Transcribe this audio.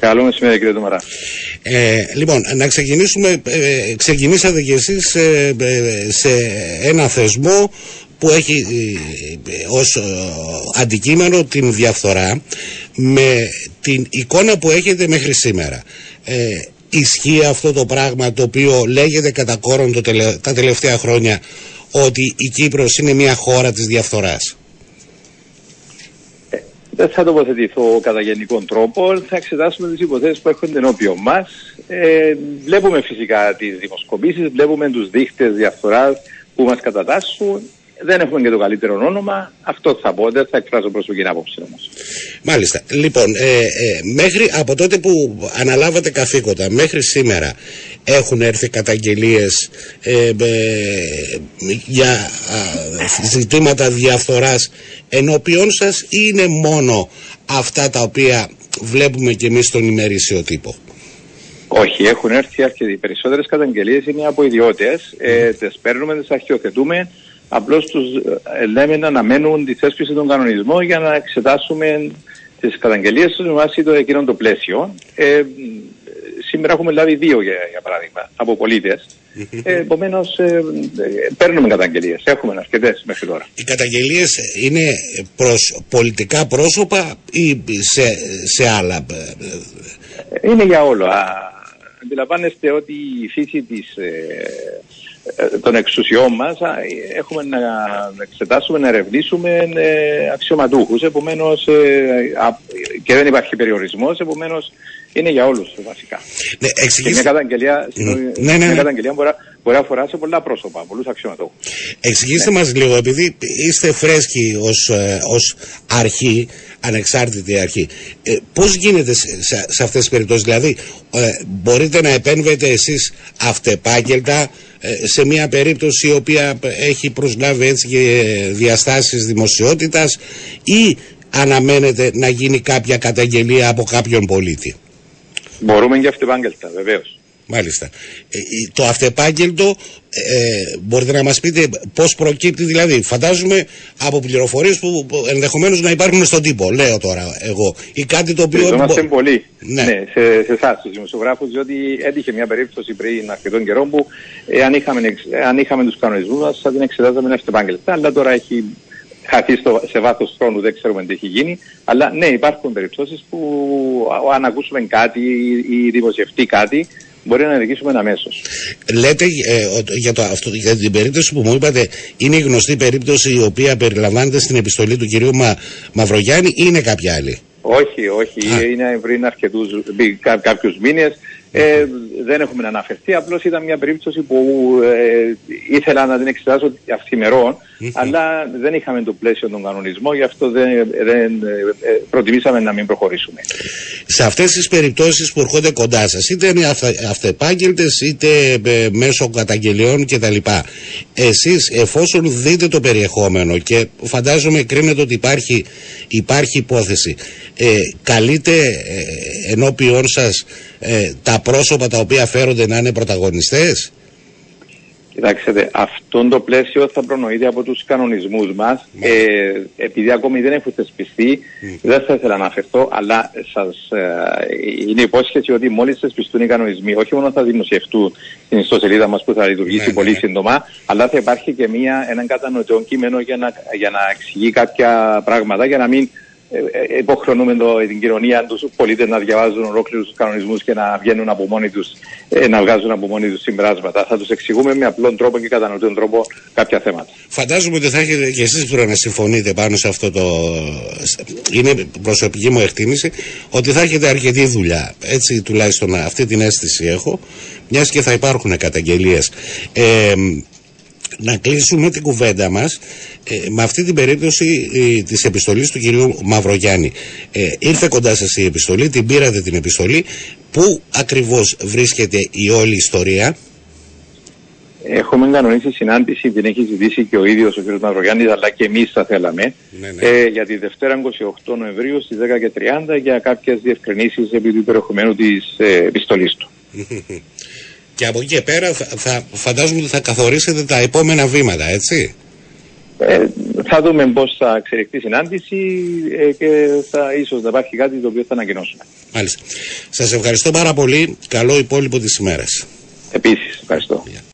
Καλό μεσημέρι κύριε Τωμαρά. Ε, λοιπόν, να ξεκινήσουμε, ε, ξεκινήσατε κι εσείς ε, ε, σε ένα θεσμό που έχει ως αντικείμενο την διαφθορά με την εικόνα που έχετε μέχρι σήμερα. ισχύει αυτό το πράγμα το οποίο λέγεται κατά κόρον το τα τελευταία χρόνια ότι η Κύπρος είναι μια χώρα της διαφθοράς; Δεν θα τοποθετηθώ κατά γενικό τρόπο. Θα εξετάσουμε τις υποθέσεις που έχουν ενώπιον μας. Ε, βλέπουμε φυσικά τις δημοσκοπήσεις, βλέπουμε τους δείχτες διαφθοράς που μας κατατάσσουν δεν έχουμε και το καλύτερο όνομα. Αυτό θα πω, δεν θα εκφράσω προσωπική άποψη όμως. Μάλιστα. Λοιπόν, ε, ε, μέχρι από τότε που αναλάβατε καθήκοντα μέχρι σήμερα έχουν έρθει καταγγελίες ε, για ζητήματα διαφθοράς ενώπιον σας ή είναι μόνο αυτά τα οποία βλέπουμε και εμείς στον ημερήσιο τύπο; Όχι, έχουν έρθει αρκετοί. Οι περισσότερες καταγγελίες είναι από ιδιώτες. Ε, τις παίρνουμε, τις αρχιοθετούμε Απλώς τους ε, λέμε να αναμένουν τη θέσπιση των κανονισμών για να εξετάσουμε τις καταγγελίες τους με βάση το εκείνο το πλαίσιο. Ε, σήμερα έχουμε λάβει δύο για, για παράδειγμα από πολίτες. Ε, Επομένως, ε, παίρνουμε καταγγελίες. Έχουμε αρκετές μέχρι τώρα. Οι καταγγελίες είναι προς πολιτικά πρόσωπα ή σε, σε άλλα. Είναι για όλο. Αντιλαμβάνεστε ότι η φύση της ε, των εξουσιών μας έχουμε να εξετάσουμε, να ερευνήσουμε ε, αξιωματούχους επομένως ε, και δεν υπάρχει περιορισμός επομένως είναι για όλους βασικά. Ναι, εξηγήστε... Και μια καταγγελία, mm. ναι, ναι, ναι. Μια καταγγελία μπορεί, μπορεί να αφορά σε πολλά πρόσωπα, πολλούς αξιωματούχους. Εξηγήστε ναι. μας λίγο, επειδή είστε φρέσκοι ως, ως αρχή, ανεξάρτητη αρχή. Ε, πώς γίνεται σε, σε, αυτές τις περιπτώσεις, δηλαδή μπορείτε να επέμβετε εσείς αυτεπάγγελτα ε, σε μια περίπτωση η οποία έχει προσλάβει έτσι και διαστάσεις δημοσιότητας ή αναμένεται να γίνει κάποια καταγγελία από κάποιον πολίτη; Μπορούμε και αυτεπάγγελτα βεβαίως. Μάλιστα. Ε, το αυτεπάγγελτο ε, μπορείτε να μας πείτε πώς προκύπτει δηλαδή. Φαντάζομαι από πληροφορίες που ενδεχομένως να υπάρχουν στον τύπο, λέω τώρα εγώ. Ή κάτι το οποίο... Είμαστε πολύ ναι. ναι. σε, σε εσάς τους δημοσιογράφους, διότι έτυχε μια περίπτωση πριν αρκετών καιρών που ε, αν, είχαμε, αν είχαμε τους κανονισμούς μας θα την εξετάζαμε αυτεπάγγελτα, αλλά τώρα έχει χαθεί στο, σε βάθος χρόνου, δεν ξέρουμε τι έχει γίνει. Αλλά ναι, υπάρχουν περιπτώσεις που αν ακούσουμε κάτι ή δημοσιευτεί κάτι, μπορεί να ενεργήσουμε αμέσω. Λέτε ε, για, το, αυτό, για την περίπτωση που μου είπατε, είναι η γνωστή περίπτωση η οποία περιλαμβάνεται στην επιστολή του κυρίου Μα, Μαυρογιάννη ή είναι κάποια άλλη; Όχι, όχι. Είναι πριν αρκετούς, κάποιους μήνες. Ε, δεν έχουμε αναφερθεί, απλώς ήταν μια περίπτωση που ε, ήθελα να την εξετάσω αυθημερών, αλλά δεν είχαμε το πλαίσιο των κανονισμών, γι' αυτό δεν, δεν ε, προτιμήσαμε να μην προχωρήσουμε. Σε αυτές τις περιπτώσεις που έρχονται κοντά σας, είτε είναι αυτεπάγγελτες, είτε ε, μέσω καταγγελιών κτλ. Εσείς εφόσον δείτε το περιεχόμενο και φαντάζομαι κρίνετε ότι υπάρχει, υπάρχει υπόθεση, ε, καλείτε ε, ενώπιον σας ε, τα πρόσωπα τα οποία φέρονται να είναι πρωταγωνιστές; Κοιτάξτε, αυτό το πλαίσιο θα προνοείται από τους κανονισμούς μας. Ναι. Ε, επειδή ακόμη δεν έχουν θεσπιστεί, δεν θα ήθελα να αναφερθώ, αλλά σας ε, είναι υπόσχεση ότι μόλις θεσπιστούν οι κανονισμοί, όχι μόνο θα δημοσιευτούν στην ιστοσελίδα μας που θα λειτουργήσει ναι, πολύ ναι. σύντομα, αλλά θα υπάρχει και μια, έναν κατανοητό κείμενο για να, για να εξηγεί κάποια πράγματα, για να μην ε, ε, υποχρεώνουμε το, την κοινωνία τους πολίτες να διαβάζουν ολόκληρους τους κανονισμούς και να βγαίνουν από μόνοι τους, ε, να βγάζουν από μόνοι τους συμπράσματα. Θα τους εξηγούμε με απλό τρόπο και κατανοητό τρόπο κάποια θέματα. Φαντάζομαι ότι θα έχετε και εσείς πρέπει να συμφωνείτε πάνω σε αυτό το. Είναι προσωπική μου εκτίμηση ότι θα έχετε αρκετή δουλειά. Έτσι τουλάχιστον αυτή την αίσθηση έχω, μιας και θα υπάρχουν καταγγελίες. Ε, να κλείσουμε την κουβέντα μας ε, με αυτή την περίπτωση ε, της επιστολής του κυρίου Μαυρογιάννη. Ε, ήρθε κοντά σας η επιστολή, την πήρατε την επιστολή. Πού ακριβώς βρίσκεται η όλη ιστορία; Έχουμε κανονίσει συνάντηση, την έχει ζητήσει και ο ίδιος ο κ. Μαυρογιάννης, αλλά και εμείς θα θέλαμε, ναι, ναι. Ε, για τη Δευτέρα 28 Νοεμβρίου στις 10.30 για κάποιες διευκρινήσεις επί του περιεχομένου της ε, επιστολής του. Και από εκεί και πέρα θα, φαντάζομαι ότι θα καθορίσετε τα επόμενα βήματα, έτσι; Ε, θα δούμε πώς θα εξελιχθεί η συνάντηση ε, και θα ίσως να υπάρχει κάτι το οποίο θα ανακοινώσουμε. Μάλιστα. Σας ευχαριστώ πάρα πολύ. Καλό υπόλοιπο της ημέρας. Επίσης, ευχαριστώ.